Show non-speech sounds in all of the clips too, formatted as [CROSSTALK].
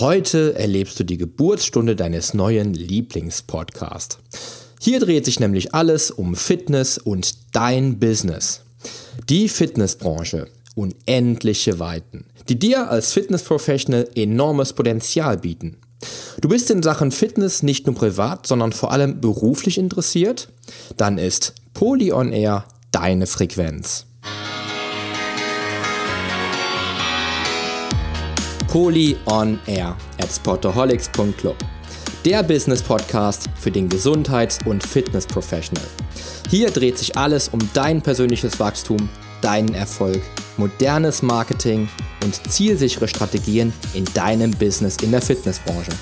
Heute erlebst du die Geburtsstunde deines neuen Lieblingspodcasts. Hier dreht sich nämlich alles um Fitness und dein Business. Die Fitnessbranche, unendliche Weiten, die dir als Fitnessprofessional enormes Potenzial bieten. Du bist in Sachen Fitness nicht nur privat, sondern vor allem beruflich interessiert? Dann ist Poly On Air deine Frequenz. Poly On Air at sportaholics.club. Der Business Podcast für den Gesundheits- und Fitness-Professional. Hier dreht sich alles um dein persönliches Wachstum, deinen Erfolg, modernes Marketing und zielsichere Strategien in deinem Business in der Fitnessbranche.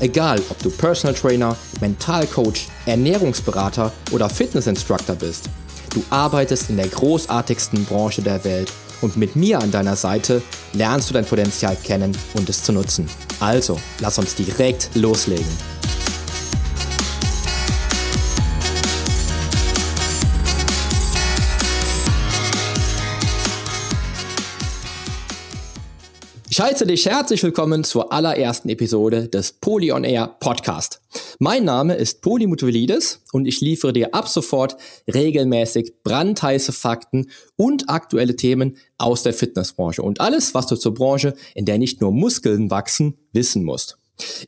Egal, ob du Personal Trainer, Mentalcoach, Ernährungsberater oder Fitnessinstructor bist, du arbeitest in der großartigsten Branche der Welt und mit mir an deiner Seite lernst du dein Potenzial kennen und es zu nutzen. Also, lass uns direkt loslegen. Ich heiße dich herzlich willkommen zur allerersten Episode des Poly Air Podcast. Mein Name ist Poli Mutualides und ich liefere dir ab sofort regelmäßig brandheiße Fakten und aktuelle Themen aus der Fitnessbranche und alles, was du zur Branche, in der nicht nur Muskeln wachsen, wissen musst.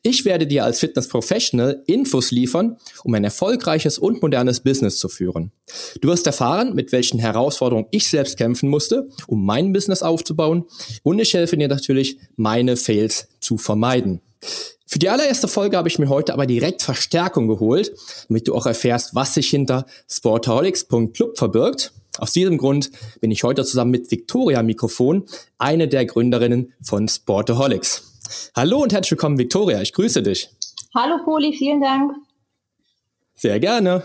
Ich werde dir als Fitness Professional Infos liefern, um ein erfolgreiches und modernes Business zu führen. Du wirst erfahren, mit welchen Herausforderungen ich selbst kämpfen musste, um mein Business aufzubauen und ich helfe dir natürlich, meine Fails zu vermeiden. Für die allererste Folge habe ich mir heute aber direkt Verstärkung geholt, damit du auch erfährst, was sich hinter sportaholics.club verbirgt. Aus diesem Grund bin ich heute zusammen mit Victoria Mikrofon, eine der Gründerinnen von Sportaholics. Hallo und herzlich willkommen, Victoria. Ich grüße dich. Hallo, Poli, vielen Dank. Sehr gerne.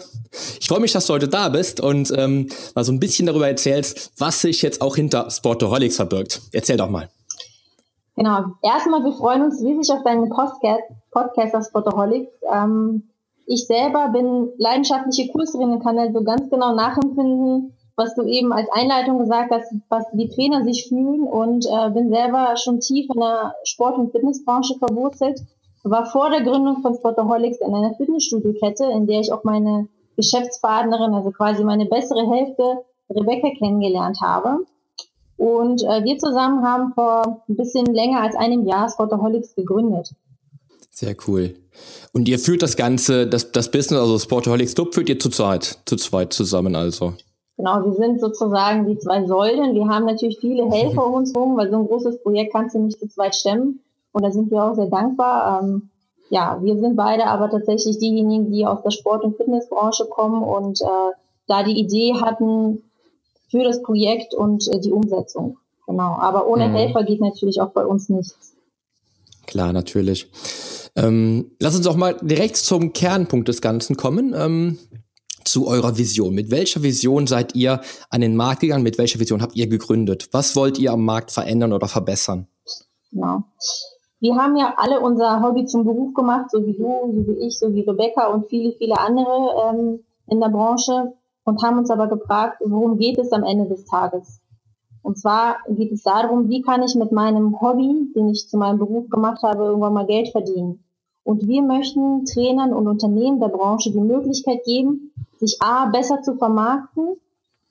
Ich freue mich, dass du heute da bist und ähm, mal so ein bisschen darüber erzählst, was sich jetzt auch hinter Sportaholics verbirgt. Erzähl doch mal. Genau. Erstmal, wir freuen uns riesig auf deinen Podcast, Podcast auf Sportaholics. Ähm, ich selber bin leidenschaftliche Kurserin und kann also ganz genau nachempfinden, was du eben als Einleitung gesagt hast, was die Trainer sich fühlen und äh, bin selber schon tief in der Sport- und Fitnessbranche verwurzelt. War vor der Gründung von Sportaholics in einer Fitnessstudio-Kette, in der ich auch meine Geschäftspartnerin, also quasi meine bessere Hälfte, Rebecca, kennengelernt habe. Und äh, wir zusammen haben vor ein bisschen länger als einem Jahr Sportaholics gegründet. Sehr cool. Und ihr führt das Ganze, das, das Business, also Sportaholics Club, führt ihr zu zweit, zu zweit zusammen also? Genau, wir sind sozusagen die zwei Säulen. Wir haben natürlich viele Helfer [LAUGHS] um uns herum, weil so ein großes Projekt kannst du nicht zu zweit stemmen. Und da sind wir auch sehr dankbar. Ähm, ja, wir sind beide aber tatsächlich diejenigen, die aus der Sport- und Fitnessbranche kommen und äh, da die Idee hatten für das Projekt und äh, die Umsetzung. Genau. Aber ohne mhm. Helfer geht natürlich auch bei uns nichts. Klar, natürlich. Ähm, lass uns auch mal direkt zum Kernpunkt des Ganzen kommen. Ähm, zu eurer Vision. Mit welcher Vision seid ihr an den Markt gegangen? Mit welcher Vision habt ihr gegründet? Was wollt ihr am Markt verändern oder verbessern? Genau. Wir haben ja alle unser Hobby zum Beruf gemacht, so wie du, so wie ich, so wie Rebecca und viele, viele andere ähm, in der Branche und haben uns aber gefragt, worum geht es am Ende des Tages? Und zwar geht es darum, wie kann ich mit meinem Hobby, den ich zu meinem Beruf gemacht habe, irgendwann mal Geld verdienen? Und wir möchten Trainern und Unternehmen der Branche die Möglichkeit geben, sich A, besser zu vermarkten,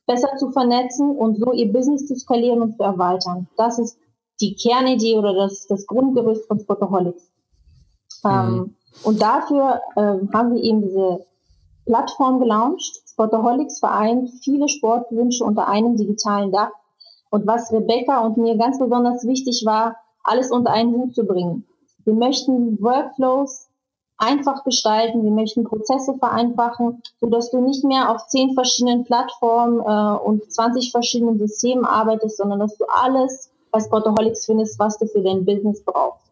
besser zu vernetzen und so ihr Business zu skalieren und zu erweitern. Das ist die Kernidee oder das, das Grundgerüst von Spotaholics. Ähm, mhm. Ähm, und dafür ähm, haben wir eben diese Plattform gelauncht. Spotaholics vereint viele Sportwünsche unter einem digitalen Dach. Und was Rebecca und mir ganz besonders wichtig war, alles unter einen Hut zu bringen. Wir möchten Workflows einfach gestalten. Wir möchten Prozesse vereinfachen, so dass du nicht mehr auf zehn verschiedenen Plattformen äh, und 20 verschiedenen Systemen arbeitest, sondern dass du alles bei Spotaholics findest, was du für dein Business brauchst.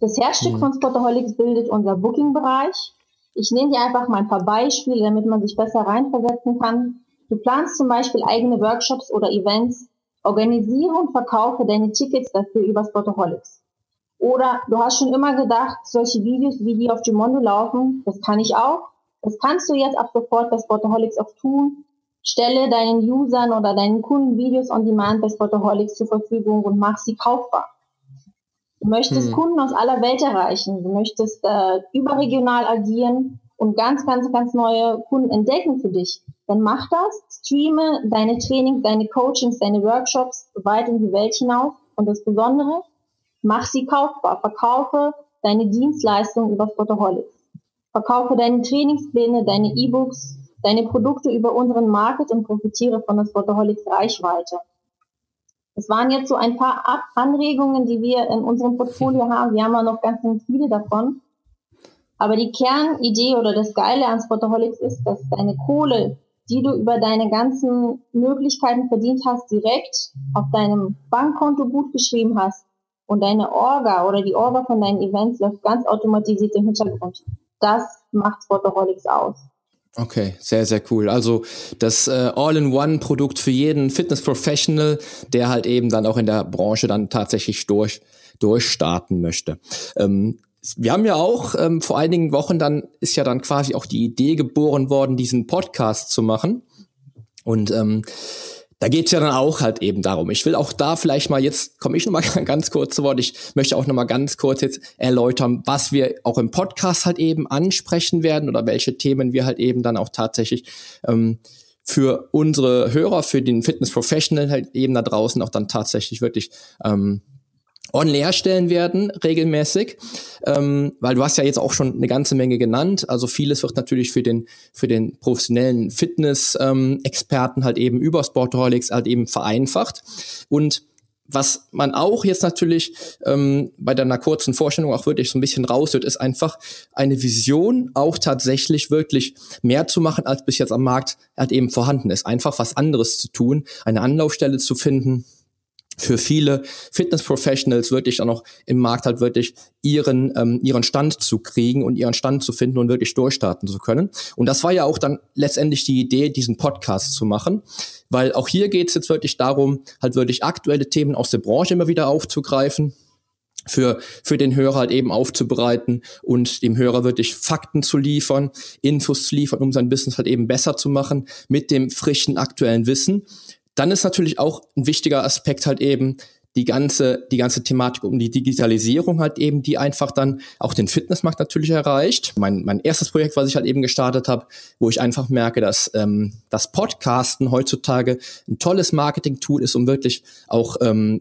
Das Herzstück mhm. von Spotaholics bildet unser Booking-Bereich. Ich nenne dir einfach mal ein paar Beispiele, damit man sich besser reinversetzen kann. Du planst zum Beispiel eigene Workshops oder Events, organisiere und verkaufe deine Tickets dafür über Spotaholics. Oder du hast schon immer gedacht, solche Videos, wie die auf Gimondo laufen, das kann ich auch. Das kannst du jetzt ab sofort bei Sportaholics auch tun. Stelle deinen Usern oder deinen Kunden Videos on Demand bei Sportaholics zur Verfügung und mach sie kaufbar. Du möchtest hm. Kunden aus aller Welt erreichen. Du möchtest äh, überregional agieren und ganz, ganz, ganz neue Kunden entdecken für dich. Dann mach das, streame deine Trainings, deine Coachings, deine Workshops weit in die Welt hinaus. Und das Besondere, mach sie kaufbar. Verkaufe deine Dienstleistungen über Photoholics. Verkaufe deine Trainingspläne, deine E-Books, deine Produkte über unseren Market und profitiere von der Photoholics Reichweite. Es waren jetzt so ein paar Anregungen, die wir in unserem Portfolio [LAUGHS] haben. Wir haben ja noch ganz, ganz viele davon. Aber die Kernidee oder das Geile an Spotaholics ist, dass deine Kohle, die du über deine ganzen Möglichkeiten verdient hast, direkt auf deinem Bankkonto gut geschrieben hast und deine Orga oder die Orga von deinen Events läuft ganz automatisiert im Hintergrund. Das macht Spotaholics aus. Okay, sehr, sehr cool. Also das äh, All-in-One-Produkt für jeden Fitness-Professional, der halt eben dann auch in der Branche dann tatsächlich durch, durchstarten möchte. Ähm, wir haben ja auch ähm, vor einigen Wochen dann ist ja dann quasi auch die Idee geboren worden, diesen Podcast zu machen. Und ähm, da geht's ja dann auch halt eben darum. Ich will auch da vielleicht mal, jetzt komme ich nochmal [LAUGHS] ganz kurz zu Wort. Ich möchte auch nochmal ganz kurz jetzt erläutern, was wir auch im Podcast halt eben ansprechen werden oder welche Themen wir halt eben dann auch tatsächlich ähm, für unsere Hörer, für den Fitness Professional halt eben da draußen auch dann tatsächlich wirklich ähm, on-air stellen werden, regelmäßig, ähm, weil du hast ja jetzt auch schon eine ganze Menge genannt. Also vieles wird natürlich für den, für den professionellen Fitness-Experten ähm, halt eben über Sportaholics halt eben vereinfacht. Und was man auch jetzt natürlich ähm, bei deiner kurzen Vorstellung auch wirklich so ein bisschen raushört, ist einfach eine Vision, auch tatsächlich wirklich mehr zu machen, als bis jetzt am Markt halt eben vorhanden ist. Einfach was anderes zu tun, eine Anlaufstelle zu finden, für viele Fitness-Professionals wirklich auch noch im Markt halt wirklich ihren, ähm, ihren Stand zu kriegen und ihren Stand zu finden und wirklich durchstarten zu können. Und das war ja auch dann letztendlich die Idee, diesen Podcast zu machen, weil auch hier geht es jetzt wirklich darum, halt wirklich aktuelle Themen aus der Branche immer wieder aufzugreifen für, für den Hörer halt eben aufzubereiten und dem Hörer wirklich Fakten zu liefern, Infos zu liefern, um sein Business halt eben besser zu machen mit dem frischen aktuellen Wissen. Dann ist natürlich auch ein wichtiger Aspekt halt eben die ganze, die ganze Thematik um die Digitalisierung halt eben, die einfach dann auch den Fitnessmarkt natürlich erreicht. Mein, mein erstes Projekt, was ich halt eben gestartet habe, wo ich einfach merke, dass ähm, das Podcasten heutzutage ein tolles Marketing-Tool ist, um wirklich auch ähm,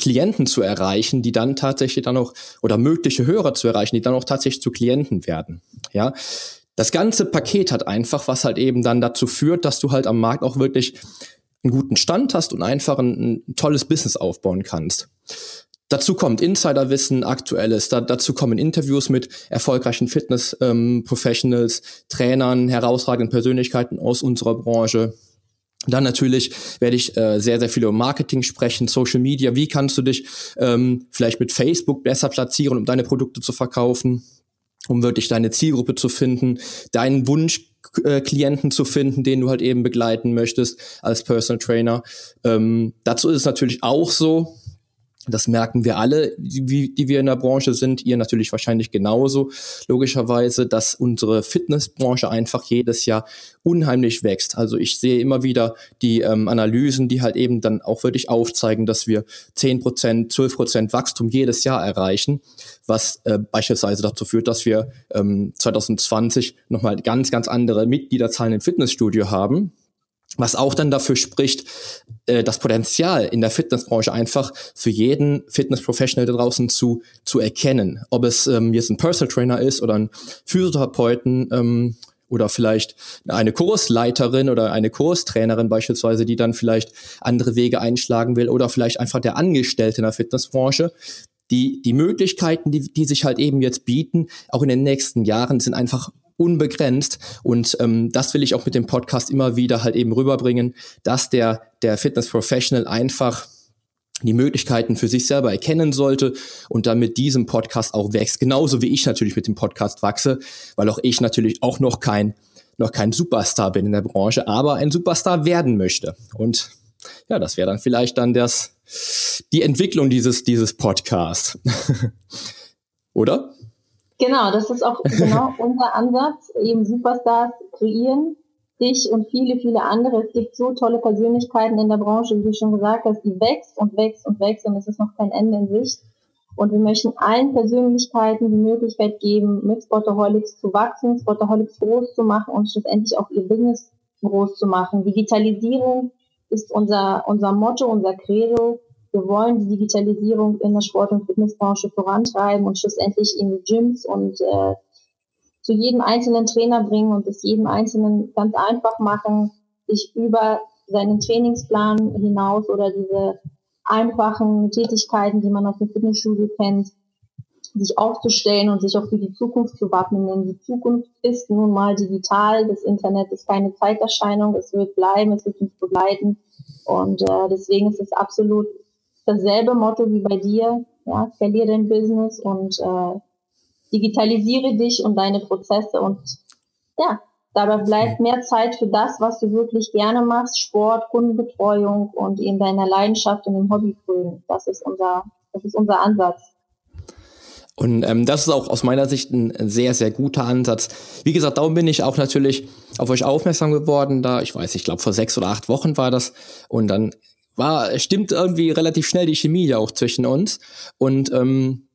Klienten zu erreichen, die dann tatsächlich dann auch oder mögliche Hörer zu erreichen, die dann auch tatsächlich zu Klienten werden. Ja, das ganze Paket hat einfach, was halt eben dann dazu führt, dass du halt am Markt auch wirklich einen guten Stand hast und einfach ein, ein tolles Business aufbauen kannst. Dazu kommt Insiderwissen, aktuelles. Da, dazu kommen Interviews mit erfolgreichen Fitness-Professionals, ähm, Trainern, herausragenden Persönlichkeiten aus unserer Branche. Dann natürlich werde ich äh, sehr, sehr viel über Marketing sprechen, Social Media. Wie kannst du dich ähm, vielleicht mit Facebook besser platzieren, um deine Produkte zu verkaufen, um wirklich deine Zielgruppe zu finden, deinen Wunsch äh, Klienten zu finden, den du halt eben begleiten möchtest als Personal Trainer. Ähm, dazu ist es natürlich auch so, das merken wir alle, die, die wir in der Branche sind, ihr natürlich wahrscheinlich genauso, logischerweise, dass unsere Fitnessbranche einfach jedes Jahr unheimlich wächst. Also ich sehe immer wieder die ähm, Analysen, die halt eben dann auch wirklich aufzeigen, dass wir 10%, 12% Wachstum jedes Jahr erreichen, was äh, beispielsweise dazu führt, dass wir ähm, 2020 nochmal ganz, ganz andere Mitgliederzahlen im Fitnessstudio haben was auch dann dafür spricht, äh, das Potenzial in der Fitnessbranche einfach für jeden Fitness-Professional da draußen zu, zu erkennen. Ob es ähm, jetzt ein Personal Trainer ist oder ein Physiotherapeuten ähm, oder vielleicht eine Kursleiterin oder eine Kurstrainerin beispielsweise, die dann vielleicht andere Wege einschlagen will oder vielleicht einfach der Angestellte in der Fitnessbranche. Die, die Möglichkeiten, die, die sich halt eben jetzt bieten, auch in den nächsten Jahren, sind einfach unbegrenzt. Und ähm, das will ich auch mit dem Podcast immer wieder halt eben rüberbringen, dass der, der Fitness Professional einfach die Möglichkeiten für sich selber erkennen sollte und dann mit diesem Podcast auch wächst. Genauso wie ich natürlich mit dem Podcast wachse, weil auch ich natürlich auch noch kein, noch kein Superstar bin in der Branche, aber ein Superstar werden möchte. Und ja, das wäre dann vielleicht dann das, die Entwicklung dieses, dieses Podcasts. [LAUGHS] Oder? Genau, das ist auch [LAUGHS] genau unser Ansatz, eben Superstars kreieren, dich und viele, viele andere. Es gibt so tolle Persönlichkeiten in der Branche, wie du schon gesagt hast, die wächst und wächst und wächst und es ist noch kein Ende in Sicht. Und wir möchten allen Persönlichkeiten die Möglichkeit geben, mit Sportaholics zu wachsen, Sportaholics groß zu machen und schlussendlich auch ihr Business groß zu machen. Digitalisierung ist unser, unser Motto, unser Credo. Wir wollen die Digitalisierung in der Sport- und Fitnessbranche vorantreiben und schlussendlich in die Gyms und äh, zu jedem einzelnen Trainer bringen und es jedem Einzelnen ganz einfach machen, sich über seinen Trainingsplan hinaus oder diese einfachen Tätigkeiten, die man aus dem Fitnessstudio kennt, sich aufzustellen und sich auch für die Zukunft zu wappnen. Denn die Zukunft ist nun mal digital. Das Internet ist keine Zeiterscheinung. Es wird bleiben, es wird uns begleiten. Und äh, deswegen ist es absolut dasselbe Motto wie bei dir. Ja, verliere dein Business und äh, digitalisiere dich und deine Prozesse und ja, dabei bleibt mehr Zeit für das, was du wirklich gerne machst, Sport, Kundenbetreuung und in deiner Leidenschaft und im Hobby frönen. Das ist unser, das ist unser Ansatz. Und ähm, das ist auch aus meiner Sicht ein sehr, sehr guter Ansatz. Wie gesagt, darum bin ich auch natürlich auf euch aufmerksam geworden, da, ich weiß, ich glaube vor sechs oder acht Wochen war das. Und dann war, stimmt irgendwie relativ schnell die Chemie ja auch zwischen uns. Und ähm,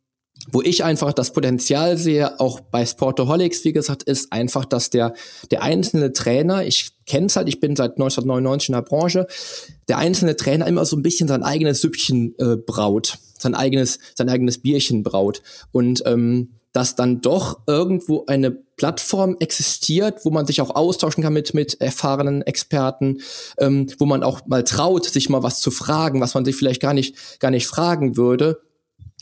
wo ich einfach das Potenzial sehe, auch bei Sportaholics, wie gesagt, ist einfach, dass der, der einzelne Trainer, ich kenne es halt, ich bin seit 1999 in der Branche, der einzelne Trainer immer so ein bisschen sein eigenes Süppchen äh, braut, sein eigenes, sein eigenes Bierchen braut. Und ähm, dass dann doch irgendwo eine Plattform existiert, wo man sich auch austauschen kann mit, mit erfahrenen Experten, ähm, wo man auch mal traut, sich mal was zu fragen, was man sich vielleicht gar nicht, gar nicht fragen würde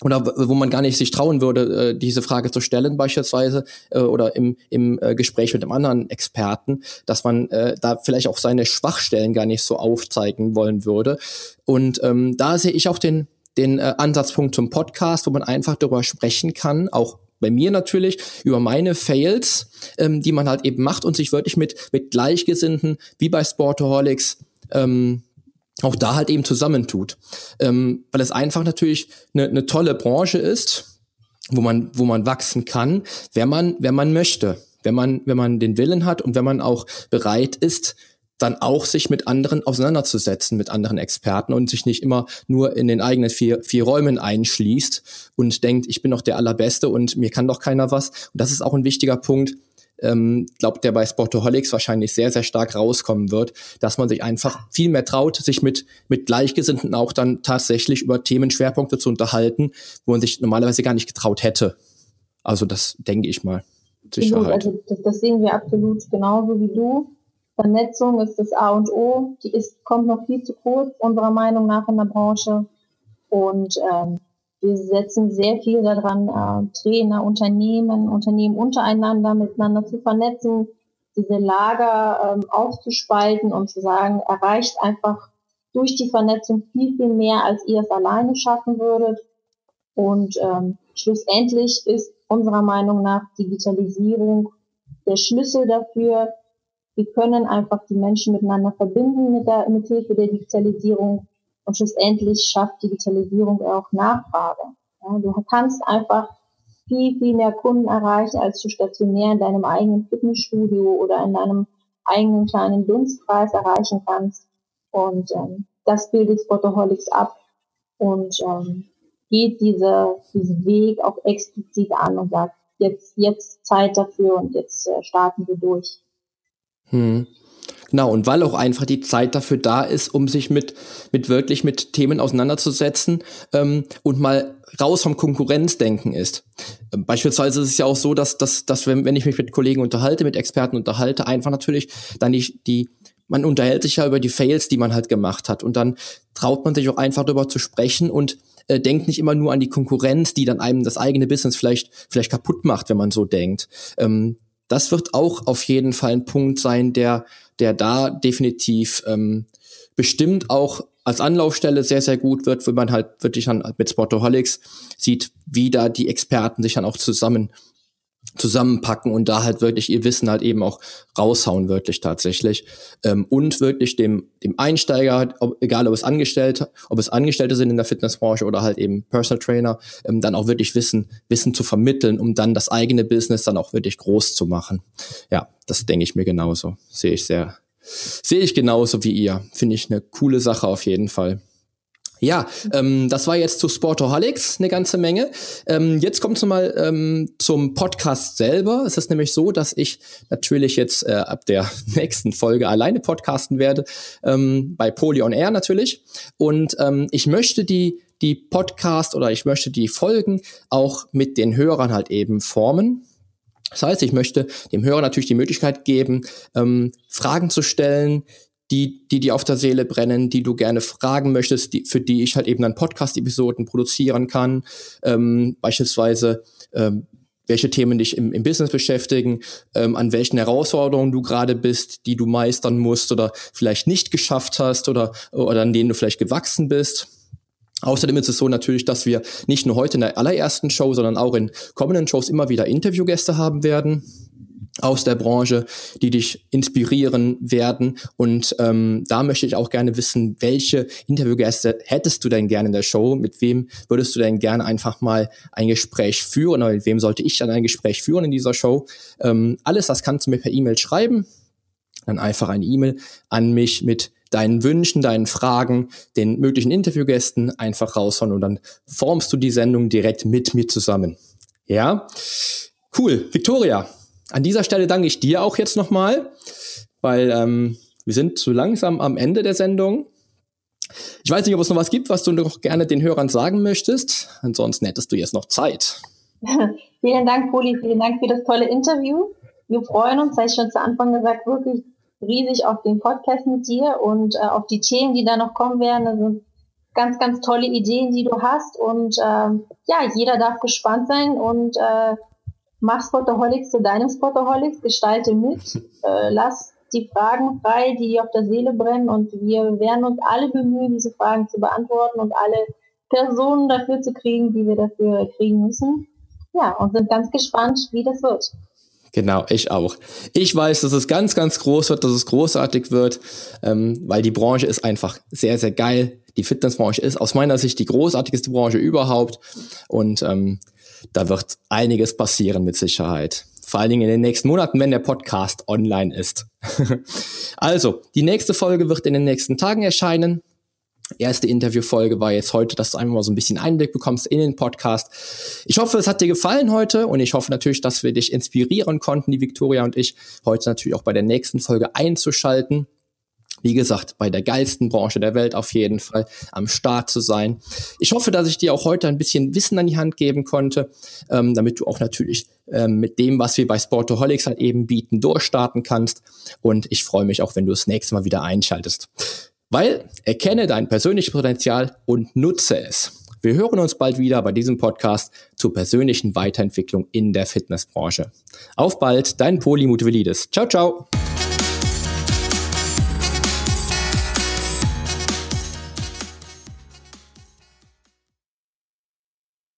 oder wo man gar nicht sich trauen würde, äh, diese Frage zu stellen beispielsweise äh, oder im, im äh, Gespräch mit einem anderen Experten, dass man da vielleicht auch seine Schwachstellen gar nicht so aufzeigen wollen würde. Und ähm, da sehe ich auch den, den äh, Ansatzpunkt zum Podcast, wo man einfach darüber sprechen kann, auch bei mir natürlich, über meine Fails, ähm, die man halt eben macht und sich wirklich mit, mit Gleichgesinnten, wie bei Sportaholics, ähm, auch da halt eben zusammentut. Ähm, weil es einfach natürlich eine, eine tolle Branche ist, wo man, wo man wachsen kann, wenn man, wenn man möchte, wenn man, wenn man den Willen hat und wenn man auch bereit ist, dann auch sich mit anderen auseinanderzusetzen, mit anderen Experten und sich nicht immer nur in den eigenen vier, vier Räumen einschließt und denkt, ich bin doch der Allerbeste und mir kann doch keiner was. Und das ist auch ein wichtiger Punkt, ähm, glaubt, der bei Sportaholics wahrscheinlich sehr, sehr stark rauskommen wird, dass man sich einfach viel mehr traut, sich mit, mit Gleichgesinnten auch dann tatsächlich über Themenschwerpunkte zu unterhalten, wo man sich normalerweise gar nicht getraut hätte. Also das denke ich mal. Sicherheit. Also das, das sehen wir absolut genauso wie du. Vernetzung ist das A und O. Die ist, kommt noch viel zu kurz, unserer Meinung nach, in der Branche. Und ähm, wir setzen sehr viel daran, äh, Trainer, Unternehmen, Unternehmen untereinander miteinander zu vernetzen, diese Lager ähm, aufzuspalten und zu sagen, erreicht einfach durch die Vernetzung viel, viel mehr, als ihr es alleine schaffen würdet. Und ähm, schlussendlich ist unserer Meinung nach Digitalisierung der Schlüssel dafür. Wir können einfach die Menschen miteinander verbinden mit, der, mit Hilfe der Digitalisierung und schlussendlich schafft Digitalisierung auch Nachfrage. Ja, du kannst einfach viel, viel mehr Kunden erreichen, als du stationär in deinem eigenen Fitnessstudio oder in deinem eigenen kleinen Dunstkreis erreichen kannst. Und ähm, das bildet Photoholics ab und ähm, geht diese, diesen Weg auch explizit an und sagt, jetzt, jetzt Zeit dafür und jetzt äh, starten wir durch. Hm. Genau, und weil auch einfach die Zeit dafür da ist, um sich mit, mit wirklich mit Themen auseinanderzusetzen ähm, und mal raus vom Konkurrenzdenken ist. Ähm, beispielsweise ist es ja auch so, dass, dass, dass wenn, wenn ich mich mit Kollegen unterhalte, mit Experten unterhalte, einfach natürlich dann die, die man unterhält sich ja über die Fails, die man halt gemacht hat. Und dann traut man sich auch einfach darüber zu sprechen und äh, denkt nicht immer nur an die Konkurrenz, die dann einem das eigene Business vielleicht, vielleicht kaputt macht, wenn man so denkt. Ähm, das wird auch auf jeden Fall ein Punkt sein, der, der da definitiv ähm, bestimmt auch als Anlaufstelle sehr, sehr gut wird, wenn man halt wirklich dann mit Sportoholics sieht, wie da die Experten sich dann auch zusammen zusammenpacken und da halt wirklich ihr Wissen halt eben auch raushauen, wirklich tatsächlich. Ähm, und wirklich dem, dem Einsteiger, ob, egal ob es Angestellte, ob es Angestellte sind in der Fitnessbranche oder halt eben Personal Trainer, ähm, dann auch wirklich Wissen, Wissen zu vermitteln, um dann das eigene Business dann auch wirklich groß zu machen. Ja, das denke ich mir genauso. Sehe ich sehr, sehe ich genauso wie ihr. Finde ich eine coole Sache auf jeden Fall. Ja, ähm, das war jetzt zu Sportoholics eine ganze Menge. Ähm, jetzt kommt es mal ähm, zum Podcast selber. Es ist nämlich so, dass ich natürlich jetzt äh, ab der [LAUGHS] nächsten Folge alleine podcasten werde, ähm, bei Poly on Air natürlich. Und ähm, ich möchte die die Podcast oder ich möchte die Folgen auch mit den Hörern halt eben formen. Das heißt, ich möchte dem Hörer natürlich die Möglichkeit geben, ähm, Fragen zu stellen, die, die dir auf der Seele brennen, die du gerne fragen möchtest, die, für die ich halt eben dann Podcast-Episoden produzieren kann. Ähm, beispielsweise, ähm, welche Themen dich im, im Business beschäftigen, ähm, an welchen Herausforderungen du gerade bist, die du meistern musst oder vielleicht nicht geschafft hast oder, oder an denen du vielleicht gewachsen bist. Außerdem ist es so natürlich, dass wir nicht nur heute in der allerersten Show, sondern auch in kommenden Shows immer wieder Interviewgäste haben werden aus der Branche, die dich inspirieren werden. Und ähm, da möchte ich auch gerne wissen, welche Interviewgäste hättest du denn gerne in der Show? Mit wem würdest du denn gerne einfach mal ein Gespräch führen? Oder mit wem sollte ich dann ein Gespräch führen in dieser Show? Ähm, alles das kannst du mir per E-Mail schreiben. Dann einfach eine E-Mail an mich mit deinen Wünschen, deinen Fragen, den möglichen Interviewgästen einfach raushauen und dann formst du die Sendung direkt mit mir zusammen. Ja? Cool. Victoria, an dieser Stelle danke ich dir auch jetzt nochmal, weil ähm, wir sind so langsam am Ende der Sendung. Ich weiß nicht, ob es noch was gibt, was du noch gerne den Hörern sagen möchtest. Ansonsten hättest du jetzt noch Zeit. [LAUGHS] vielen Dank, Poli, vielen Dank für das tolle Interview. Wir freuen uns, ich schon zu Anfang gesagt, wirklich riesig auf den Podcast mit dir und äh, auf die Themen, die da noch kommen werden. Das sind ganz, ganz tolle Ideen, die du hast. Und ähm, ja, jeder darf gespannt sein und äh, mach Spotaholics zu deinem Spotaholics, gestalte mit, [LAUGHS] äh, lass die Fragen frei, die dir auf der Seele brennen und wir werden uns alle bemühen, diese Fragen zu beantworten und alle Personen dafür zu kriegen, die wir dafür kriegen müssen. Ja, und sind ganz gespannt, wie das wird. Genau, ich auch. Ich weiß, dass es ganz, ganz groß wird, dass es großartig wird, ähm, weil die Branche ist einfach sehr, sehr geil. Die Fitnessbranche ist aus meiner Sicht die großartigste Branche überhaupt. Und ähm, da wird einiges passieren mit Sicherheit. Vor allen Dingen in den nächsten Monaten, wenn der Podcast online ist. [LAUGHS] also, die nächste Folge wird in den nächsten Tagen erscheinen. Erste Interviewfolge war jetzt heute, dass du einfach mal so ein bisschen Einblick bekommst in den Podcast. Ich hoffe, es hat dir gefallen heute und ich hoffe natürlich, dass wir dich inspirieren konnten, die Victoria und ich, heute natürlich auch bei der nächsten Folge einzuschalten wie gesagt, bei der geilsten Branche der Welt auf jeden Fall am Start zu sein. Ich hoffe, dass ich dir auch heute ein bisschen Wissen an die Hand geben konnte, ähm, damit du auch natürlich ähm, mit dem, was wir bei Sportoholics halt eben bieten, durchstarten kannst. Und ich freue mich auch, wenn du das nächste Mal wieder einschaltest. Weil erkenne dein persönliches Potenzial und nutze es. Wir hören uns bald wieder bei diesem Podcast zur persönlichen Weiterentwicklung in der Fitnessbranche. Auf bald, dein Poli Mutuvelidis. Ciao, ciao.